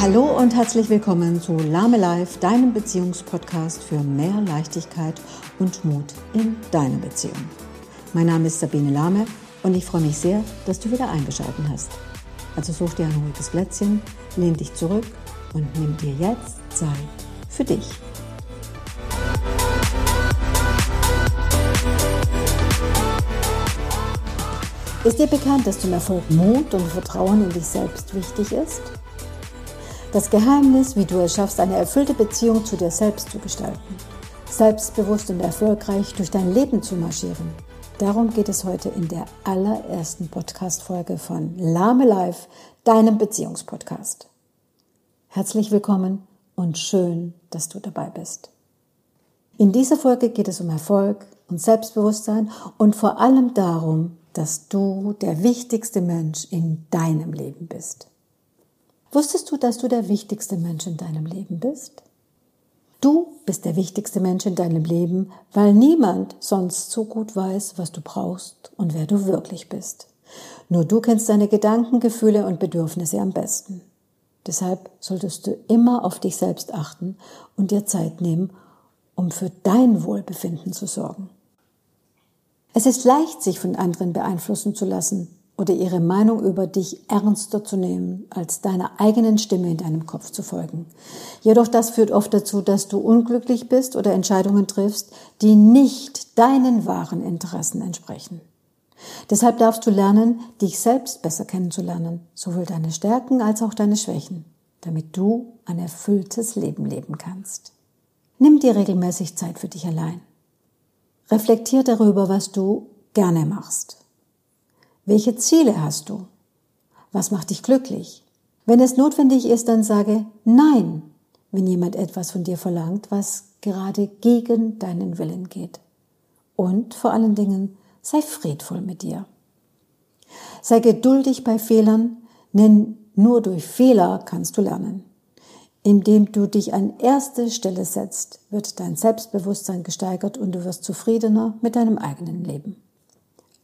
Hallo und herzlich willkommen zu Lame Life, deinem Beziehungspodcast für mehr Leichtigkeit und Mut in deiner Beziehung. Mein Name ist Sabine Lahme und ich freue mich sehr, dass du wieder eingeschaltet hast. Also such dir ein ruhiges Plätzchen, lehn dich zurück und nimm dir jetzt Zeit für dich. Ist dir bekannt, dass zum Erfolg Mut und Vertrauen in dich selbst wichtig ist? Das Geheimnis, wie du es schaffst, eine erfüllte Beziehung zu dir selbst zu gestalten. Selbstbewusst und erfolgreich durch dein Leben zu marschieren. Darum geht es heute in der allerersten Podcast-Folge von Lahme Life, deinem Beziehungspodcast. Herzlich willkommen und schön, dass du dabei bist. In dieser Folge geht es um Erfolg und Selbstbewusstsein und vor allem darum, dass du der wichtigste Mensch in deinem Leben bist. Wusstest du, dass du der wichtigste Mensch in deinem Leben bist? Du bist der wichtigste Mensch in deinem Leben, weil niemand sonst so gut weiß, was du brauchst und wer du wirklich bist. Nur du kennst deine Gedanken, Gefühle und Bedürfnisse am besten. Deshalb solltest du immer auf dich selbst achten und dir Zeit nehmen, um für dein Wohlbefinden zu sorgen. Es ist leicht, sich von anderen beeinflussen zu lassen, oder ihre Meinung über dich ernster zu nehmen, als deiner eigenen Stimme in deinem Kopf zu folgen. Jedoch das führt oft dazu, dass du unglücklich bist oder Entscheidungen triffst, die nicht deinen wahren Interessen entsprechen. Deshalb darfst du lernen, dich selbst besser kennenzulernen, sowohl deine Stärken als auch deine Schwächen, damit du ein erfülltes Leben leben kannst. Nimm dir regelmäßig Zeit für dich allein. Reflektier darüber, was du gerne machst welche Ziele hast du? Was macht dich glücklich? Wenn es notwendig ist, dann sage Nein, wenn jemand etwas von dir verlangt, was gerade gegen deinen Willen geht. Und vor allen Dingen, sei friedvoll mit dir. Sei geduldig bei Fehlern, denn nur durch Fehler kannst du lernen. Indem du dich an erste Stelle setzt, wird dein Selbstbewusstsein gesteigert und du wirst zufriedener mit deinem eigenen Leben.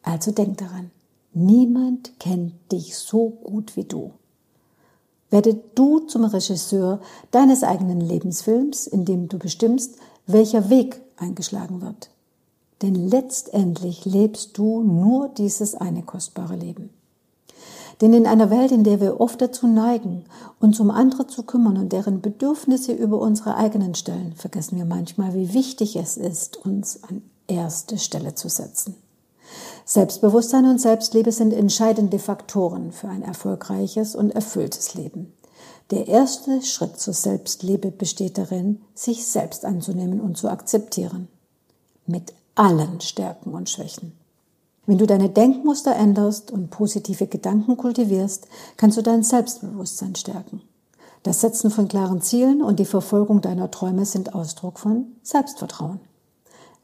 Also denk daran. Niemand kennt dich so gut wie du. Werde du zum Regisseur deines eigenen Lebensfilms, in dem du bestimmst, welcher Weg eingeschlagen wird. Denn letztendlich lebst du nur dieses eine kostbare Leben. Denn in einer Welt, in der wir oft dazu neigen, uns um andere zu kümmern und deren Bedürfnisse über unsere eigenen stellen, vergessen wir manchmal, wie wichtig es ist, uns an erste Stelle zu setzen. Selbstbewusstsein und Selbstliebe sind entscheidende Faktoren für ein erfolgreiches und erfülltes Leben. Der erste Schritt zur Selbstliebe besteht darin, sich selbst anzunehmen und zu akzeptieren. Mit allen Stärken und Schwächen. Wenn du deine Denkmuster änderst und positive Gedanken kultivierst, kannst du dein Selbstbewusstsein stärken. Das Setzen von klaren Zielen und die Verfolgung deiner Träume sind Ausdruck von Selbstvertrauen.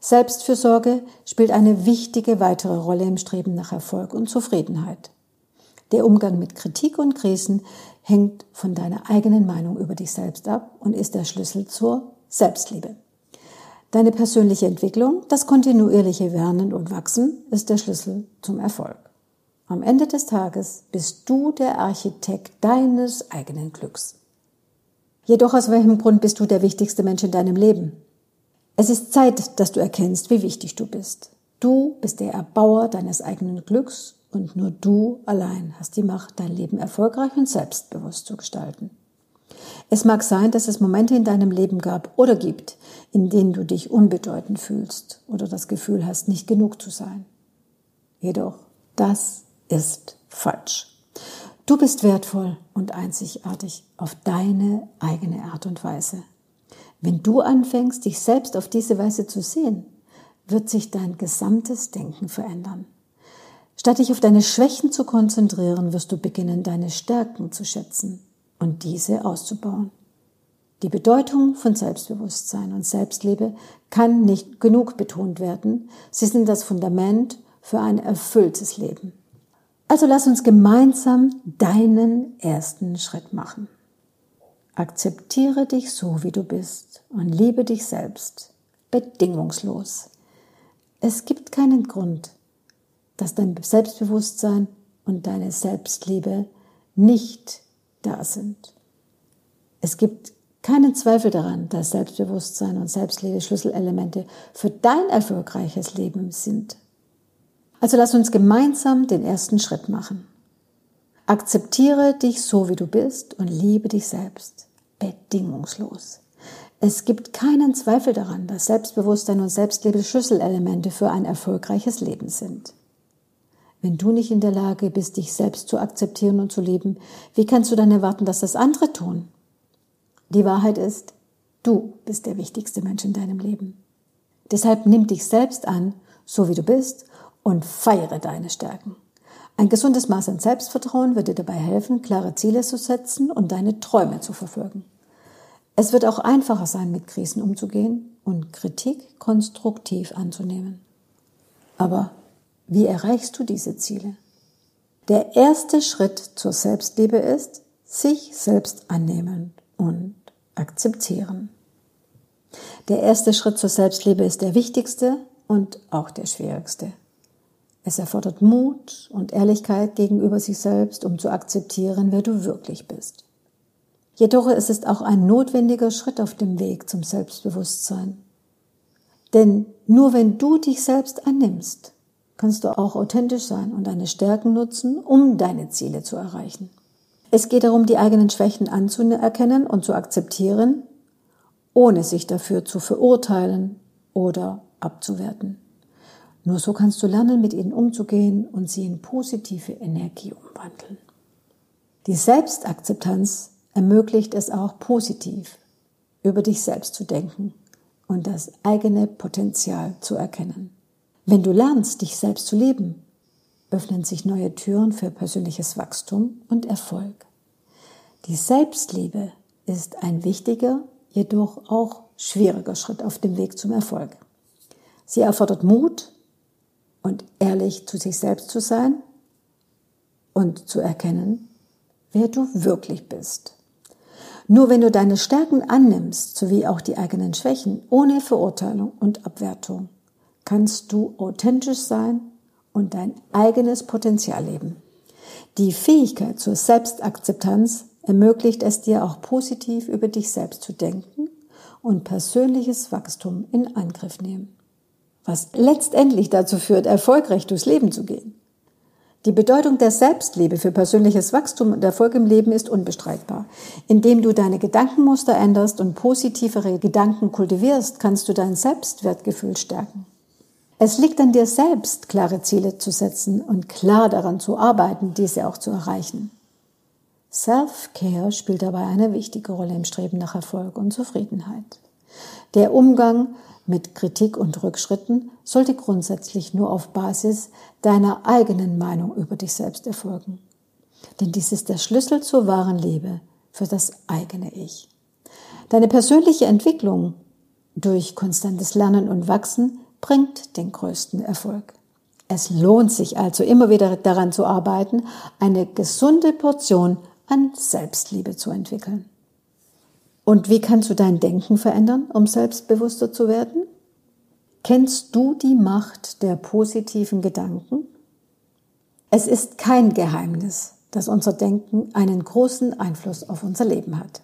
Selbstfürsorge spielt eine wichtige weitere Rolle im Streben nach Erfolg und Zufriedenheit. Der Umgang mit Kritik und Krisen hängt von deiner eigenen Meinung über dich selbst ab und ist der Schlüssel zur Selbstliebe. Deine persönliche Entwicklung, das kontinuierliche Lernen und Wachsen ist der Schlüssel zum Erfolg. Am Ende des Tages bist du der Architekt deines eigenen Glücks. Jedoch aus welchem Grund bist du der wichtigste Mensch in deinem Leben? Es ist Zeit, dass du erkennst, wie wichtig du bist. Du bist der Erbauer deines eigenen Glücks und nur du allein hast die Macht, dein Leben erfolgreich und selbstbewusst zu gestalten. Es mag sein, dass es Momente in deinem Leben gab oder gibt, in denen du dich unbedeutend fühlst oder das Gefühl hast, nicht genug zu sein. Jedoch, das ist falsch. Du bist wertvoll und einzigartig auf deine eigene Art und Weise. Wenn du anfängst, dich selbst auf diese Weise zu sehen, wird sich dein gesamtes Denken verändern. Statt dich auf deine Schwächen zu konzentrieren, wirst du beginnen, deine Stärken zu schätzen und diese auszubauen. Die Bedeutung von Selbstbewusstsein und Selbstliebe kann nicht genug betont werden. Sie sind das Fundament für ein erfülltes Leben. Also lass uns gemeinsam deinen ersten Schritt machen. Akzeptiere dich so, wie du bist und liebe dich selbst bedingungslos. Es gibt keinen Grund, dass dein Selbstbewusstsein und deine Selbstliebe nicht da sind. Es gibt keinen Zweifel daran, dass Selbstbewusstsein und Selbstliebe Schlüsselelemente für dein erfolgreiches Leben sind. Also lass uns gemeinsam den ersten Schritt machen. Akzeptiere dich so, wie du bist und liebe dich selbst. Bedingungslos. Es gibt keinen Zweifel daran, dass Selbstbewusstsein und Selbstliebe Schlüsselelemente für ein erfolgreiches Leben sind. Wenn du nicht in der Lage bist, dich selbst zu akzeptieren und zu lieben, wie kannst du dann erwarten, dass das andere tun? Die Wahrheit ist, du bist der wichtigste Mensch in deinem Leben. Deshalb nimm dich selbst an, so wie du bist, und feiere deine Stärken. Ein gesundes Maß an Selbstvertrauen wird dir dabei helfen, klare Ziele zu setzen und deine Träume zu verfolgen. Es wird auch einfacher sein, mit Krisen umzugehen und Kritik konstruktiv anzunehmen. Aber wie erreichst du diese Ziele? Der erste Schritt zur Selbstliebe ist, sich selbst annehmen und akzeptieren. Der erste Schritt zur Selbstliebe ist der wichtigste und auch der schwierigste. Es erfordert Mut und Ehrlichkeit gegenüber sich selbst, um zu akzeptieren, wer du wirklich bist. Jedoch ist es auch ein notwendiger Schritt auf dem Weg zum Selbstbewusstsein. Denn nur wenn du dich selbst annimmst, kannst du auch authentisch sein und deine Stärken nutzen, um deine Ziele zu erreichen. Es geht darum, die eigenen Schwächen anzuerkennen und zu akzeptieren, ohne sich dafür zu verurteilen oder abzuwerten. Nur so kannst du lernen, mit ihnen umzugehen und sie in positive Energie umwandeln. Die Selbstakzeptanz ermöglicht es auch positiv, über dich selbst zu denken und das eigene Potenzial zu erkennen. Wenn du lernst, dich selbst zu lieben, öffnen sich neue Türen für persönliches Wachstum und Erfolg. Die Selbstliebe ist ein wichtiger, jedoch auch schwieriger Schritt auf dem Weg zum Erfolg. Sie erfordert Mut und ehrlich zu sich selbst zu sein und zu erkennen, wer du wirklich bist. Nur wenn du deine Stärken annimmst, sowie auch die eigenen Schwächen, ohne Verurteilung und Abwertung, kannst du authentisch sein und dein eigenes Potenzial leben. Die Fähigkeit zur Selbstakzeptanz ermöglicht es dir auch positiv über dich selbst zu denken und persönliches Wachstum in Angriff nehmen. Was letztendlich dazu führt, erfolgreich durchs Leben zu gehen. Die Bedeutung der Selbstliebe für persönliches Wachstum und Erfolg im Leben ist unbestreitbar. Indem du deine Gedankenmuster änderst und positivere Gedanken kultivierst, kannst du dein Selbstwertgefühl stärken. Es liegt an dir selbst, klare Ziele zu setzen und klar daran zu arbeiten, diese auch zu erreichen. Self-Care spielt dabei eine wichtige Rolle im Streben nach Erfolg und Zufriedenheit. Der Umgang mit Kritik und Rückschritten sollte grundsätzlich nur auf Basis deiner eigenen Meinung über dich selbst erfolgen. Denn dies ist der Schlüssel zur wahren Liebe für das eigene Ich. Deine persönliche Entwicklung durch konstantes Lernen und Wachsen bringt den größten Erfolg. Es lohnt sich also immer wieder daran zu arbeiten, eine gesunde Portion an Selbstliebe zu entwickeln. Und wie kannst du dein Denken verändern, um selbstbewusster zu werden? Kennst du die Macht der positiven Gedanken? Es ist kein Geheimnis, dass unser Denken einen großen Einfluss auf unser Leben hat.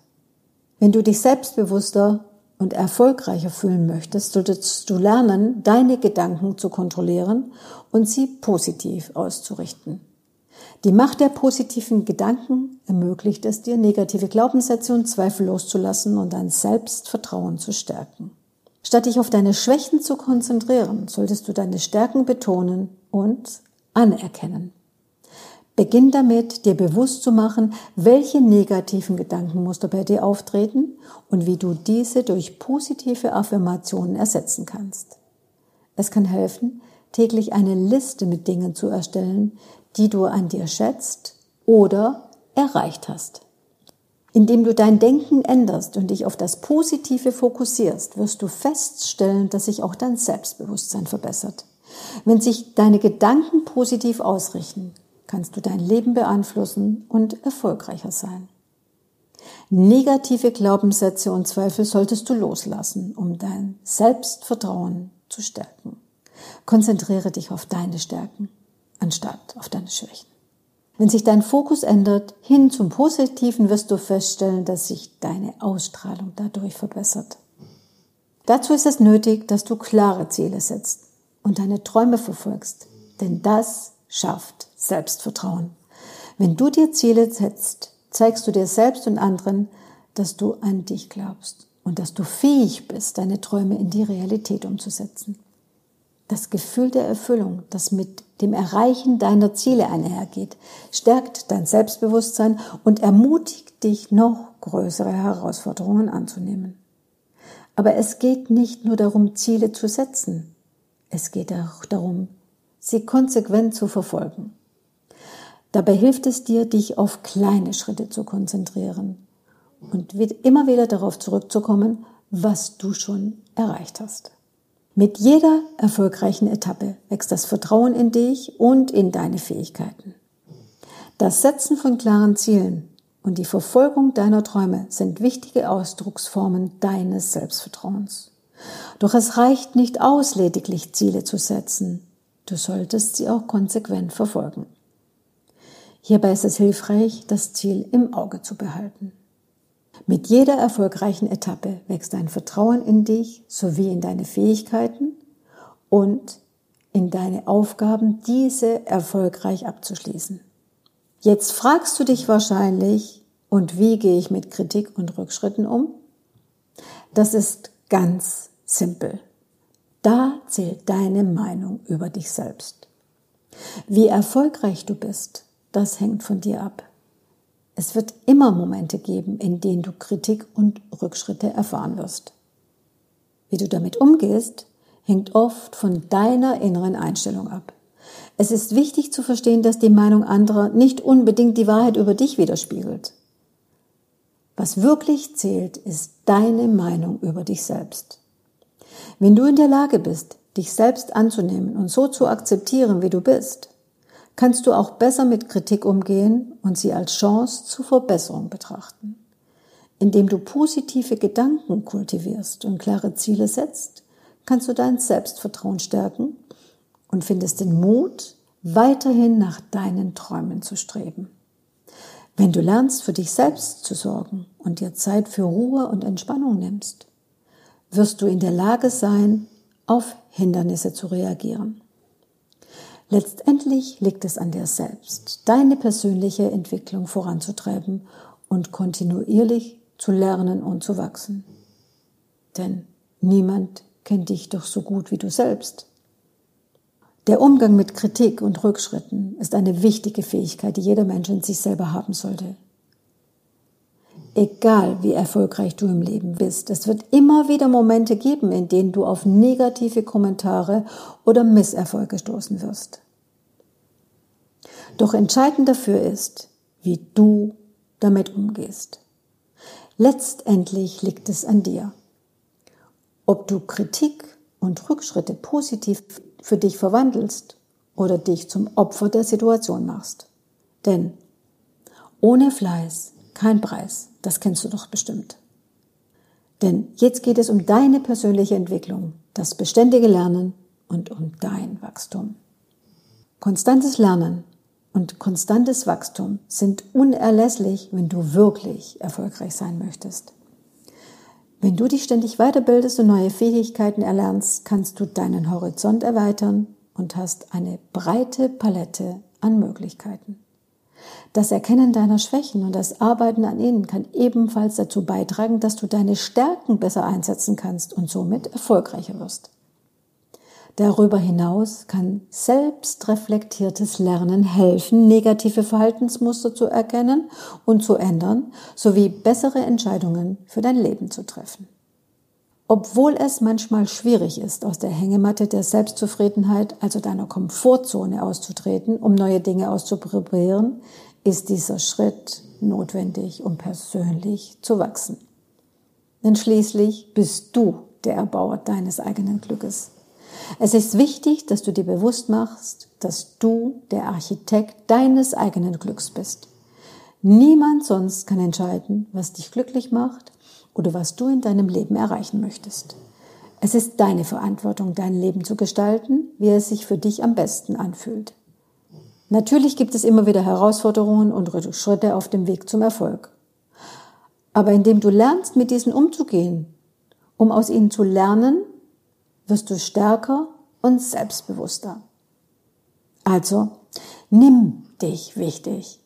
Wenn du dich selbstbewusster und erfolgreicher fühlen möchtest, solltest du lernen, deine Gedanken zu kontrollieren und sie positiv auszurichten. Die Macht der positiven Gedanken ermöglicht es dir, negative Glaubenssätze und Zweifel loszulassen und dein Selbstvertrauen zu stärken. Statt dich auf deine Schwächen zu konzentrieren, solltest du deine Stärken betonen und anerkennen. Beginn damit, dir bewusst zu machen, welche negativen Gedankenmuster bei dir auftreten und wie du diese durch positive Affirmationen ersetzen kannst. Es kann helfen, täglich eine Liste mit Dingen zu erstellen, die du an dir schätzt oder erreicht hast. Indem du dein Denken änderst und dich auf das Positive fokussierst, wirst du feststellen, dass sich auch dein Selbstbewusstsein verbessert. Wenn sich deine Gedanken positiv ausrichten, kannst du dein Leben beeinflussen und erfolgreicher sein. Negative Glaubenssätze und Zweifel solltest du loslassen, um dein Selbstvertrauen zu stärken. Konzentriere dich auf deine Stärken, anstatt auf deine Schwächen. Wenn sich dein Fokus ändert hin zum Positiven, wirst du feststellen, dass sich deine Ausstrahlung dadurch verbessert. Dazu ist es nötig, dass du klare Ziele setzt und deine Träume verfolgst, denn das schafft Selbstvertrauen. Wenn du dir Ziele setzt, zeigst du dir selbst und anderen, dass du an dich glaubst und dass du fähig bist, deine Träume in die Realität umzusetzen. Das Gefühl der Erfüllung, das mit dem Erreichen deiner Ziele einhergeht, stärkt dein Selbstbewusstsein und ermutigt dich, noch größere Herausforderungen anzunehmen. Aber es geht nicht nur darum, Ziele zu setzen. Es geht auch darum, sie konsequent zu verfolgen. Dabei hilft es dir, dich auf kleine Schritte zu konzentrieren und immer wieder darauf zurückzukommen, was du schon erreicht hast. Mit jeder erfolgreichen Etappe wächst das Vertrauen in dich und in deine Fähigkeiten. Das Setzen von klaren Zielen und die Verfolgung deiner Träume sind wichtige Ausdrucksformen deines Selbstvertrauens. Doch es reicht nicht aus, lediglich Ziele zu setzen. Du solltest sie auch konsequent verfolgen. Hierbei ist es hilfreich, das Ziel im Auge zu behalten. Mit jeder erfolgreichen Etappe wächst dein Vertrauen in dich sowie in deine Fähigkeiten und in deine Aufgaben, diese erfolgreich abzuschließen. Jetzt fragst du dich wahrscheinlich, und wie gehe ich mit Kritik und Rückschritten um? Das ist ganz simpel. Da zählt deine Meinung über dich selbst. Wie erfolgreich du bist, das hängt von dir ab. Es wird immer Momente geben, in denen du Kritik und Rückschritte erfahren wirst. Wie du damit umgehst, hängt oft von deiner inneren Einstellung ab. Es ist wichtig zu verstehen, dass die Meinung anderer nicht unbedingt die Wahrheit über dich widerspiegelt. Was wirklich zählt, ist deine Meinung über dich selbst. Wenn du in der Lage bist, dich selbst anzunehmen und so zu akzeptieren, wie du bist, kannst du auch besser mit Kritik umgehen und sie als Chance zur Verbesserung betrachten. Indem du positive Gedanken kultivierst und klare Ziele setzt, kannst du dein Selbstvertrauen stärken und findest den Mut, weiterhin nach deinen Träumen zu streben. Wenn du lernst, für dich selbst zu sorgen und dir Zeit für Ruhe und Entspannung nimmst, wirst du in der Lage sein, auf Hindernisse zu reagieren. Letztendlich liegt es an dir selbst, deine persönliche Entwicklung voranzutreiben und kontinuierlich zu lernen und zu wachsen. Denn niemand kennt dich doch so gut wie du selbst. Der Umgang mit Kritik und Rückschritten ist eine wichtige Fähigkeit, die jeder Mensch in sich selber haben sollte. Egal wie erfolgreich du im Leben bist, es wird immer wieder Momente geben, in denen du auf negative Kommentare oder Misserfolge stoßen wirst. Doch entscheidend dafür ist, wie du damit umgehst. Letztendlich liegt es an dir. Ob du Kritik und Rückschritte positiv für dich verwandelst oder dich zum Opfer der Situation machst. Denn ohne Fleiß kein Preis. Das kennst du doch bestimmt. Denn jetzt geht es um deine persönliche Entwicklung, das beständige Lernen und um dein Wachstum. Konstantes Lernen und konstantes Wachstum sind unerlässlich, wenn du wirklich erfolgreich sein möchtest. Wenn du dich ständig weiterbildest und neue Fähigkeiten erlernst, kannst du deinen Horizont erweitern und hast eine breite Palette an Möglichkeiten. Das Erkennen deiner Schwächen und das Arbeiten an ihnen kann ebenfalls dazu beitragen, dass du deine Stärken besser einsetzen kannst und somit erfolgreicher wirst. Darüber hinaus kann selbstreflektiertes Lernen helfen, negative Verhaltensmuster zu erkennen und zu ändern, sowie bessere Entscheidungen für dein Leben zu treffen. Obwohl es manchmal schwierig ist, aus der Hängematte der Selbstzufriedenheit, also deiner Komfortzone auszutreten, um neue Dinge auszuprobieren, ist dieser Schritt notwendig, um persönlich zu wachsen. Denn schließlich bist du der Erbauer deines eigenen Glückes. Es ist wichtig, dass du dir bewusst machst, dass du der Architekt deines eigenen Glücks bist. Niemand sonst kann entscheiden, was dich glücklich macht oder was du in deinem Leben erreichen möchtest. Es ist deine Verantwortung, dein Leben zu gestalten, wie es sich für dich am besten anfühlt. Natürlich gibt es immer wieder Herausforderungen und Schritte auf dem Weg zum Erfolg. Aber indem du lernst, mit diesen umzugehen, um aus ihnen zu lernen, wirst du stärker und selbstbewusster. Also, nimm dich wichtig.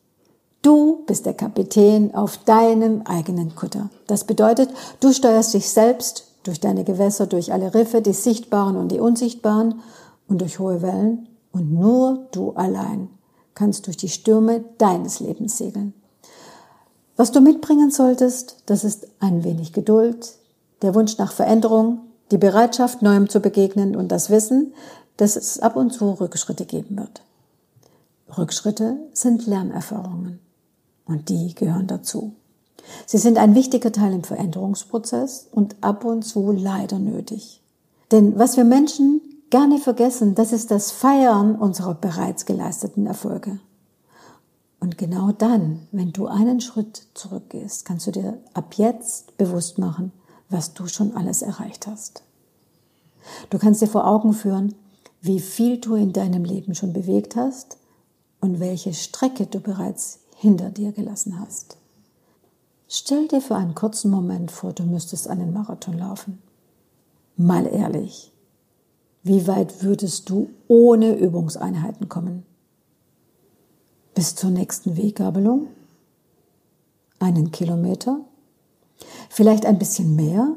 Du bist der Kapitän auf deinem eigenen Kutter. Das bedeutet, du steuerst dich selbst durch deine Gewässer, durch alle Riffe, die sichtbaren und die unsichtbaren und durch hohe Wellen und nur du allein kannst durch die Stürme deines Lebens segeln. Was du mitbringen solltest, das ist ein wenig Geduld, der Wunsch nach Veränderung, die Bereitschaft, Neuem zu begegnen und das Wissen, dass es ab und zu Rückschritte geben wird. Rückschritte sind Lernerfahrungen und die gehören dazu. Sie sind ein wichtiger Teil im Veränderungsprozess und ab und zu leider nötig. Denn was wir Menschen gerne vergessen, das ist das Feiern unserer bereits geleisteten Erfolge. Und genau dann, wenn du einen Schritt zurückgehst, kannst du dir ab jetzt bewusst machen, was du schon alles erreicht hast. Du kannst dir vor Augen führen, wie viel du in deinem Leben schon bewegt hast und welche Strecke du bereits hinter dir gelassen hast. Stell dir für einen kurzen Moment vor, du müsstest einen Marathon laufen. Mal ehrlich, wie weit würdest du ohne Übungseinheiten kommen? Bis zur nächsten Weggabelung? Einen Kilometer? Vielleicht ein bisschen mehr?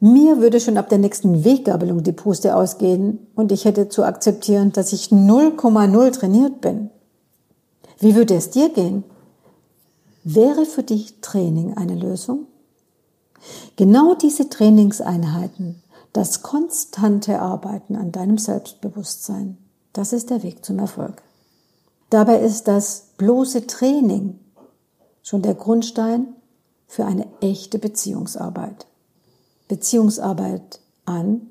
Mir würde schon ab der nächsten Weggabelung die Puste ausgehen und ich hätte zu akzeptieren, dass ich 0,0 trainiert bin. Wie würde es dir gehen? Wäre für dich Training eine Lösung? Genau diese Trainingseinheiten, das konstante Arbeiten an deinem Selbstbewusstsein, das ist der Weg zum Erfolg. Dabei ist das bloße Training schon der Grundstein für eine echte Beziehungsarbeit. Beziehungsarbeit an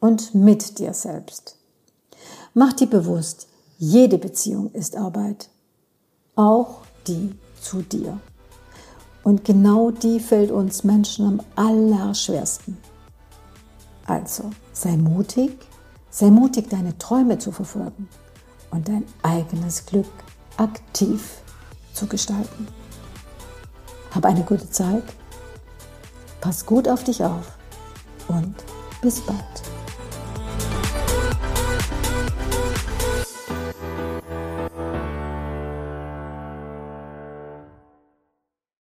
und mit dir selbst. Mach dir bewusst, jede Beziehung ist Arbeit auch die zu dir. Und genau die fällt uns Menschen am allerschwersten. Also sei mutig, sei mutig, deine Träume zu verfolgen und dein eigenes Glück aktiv zu gestalten. Hab eine gute Zeit, pass gut auf dich auf und bis bald.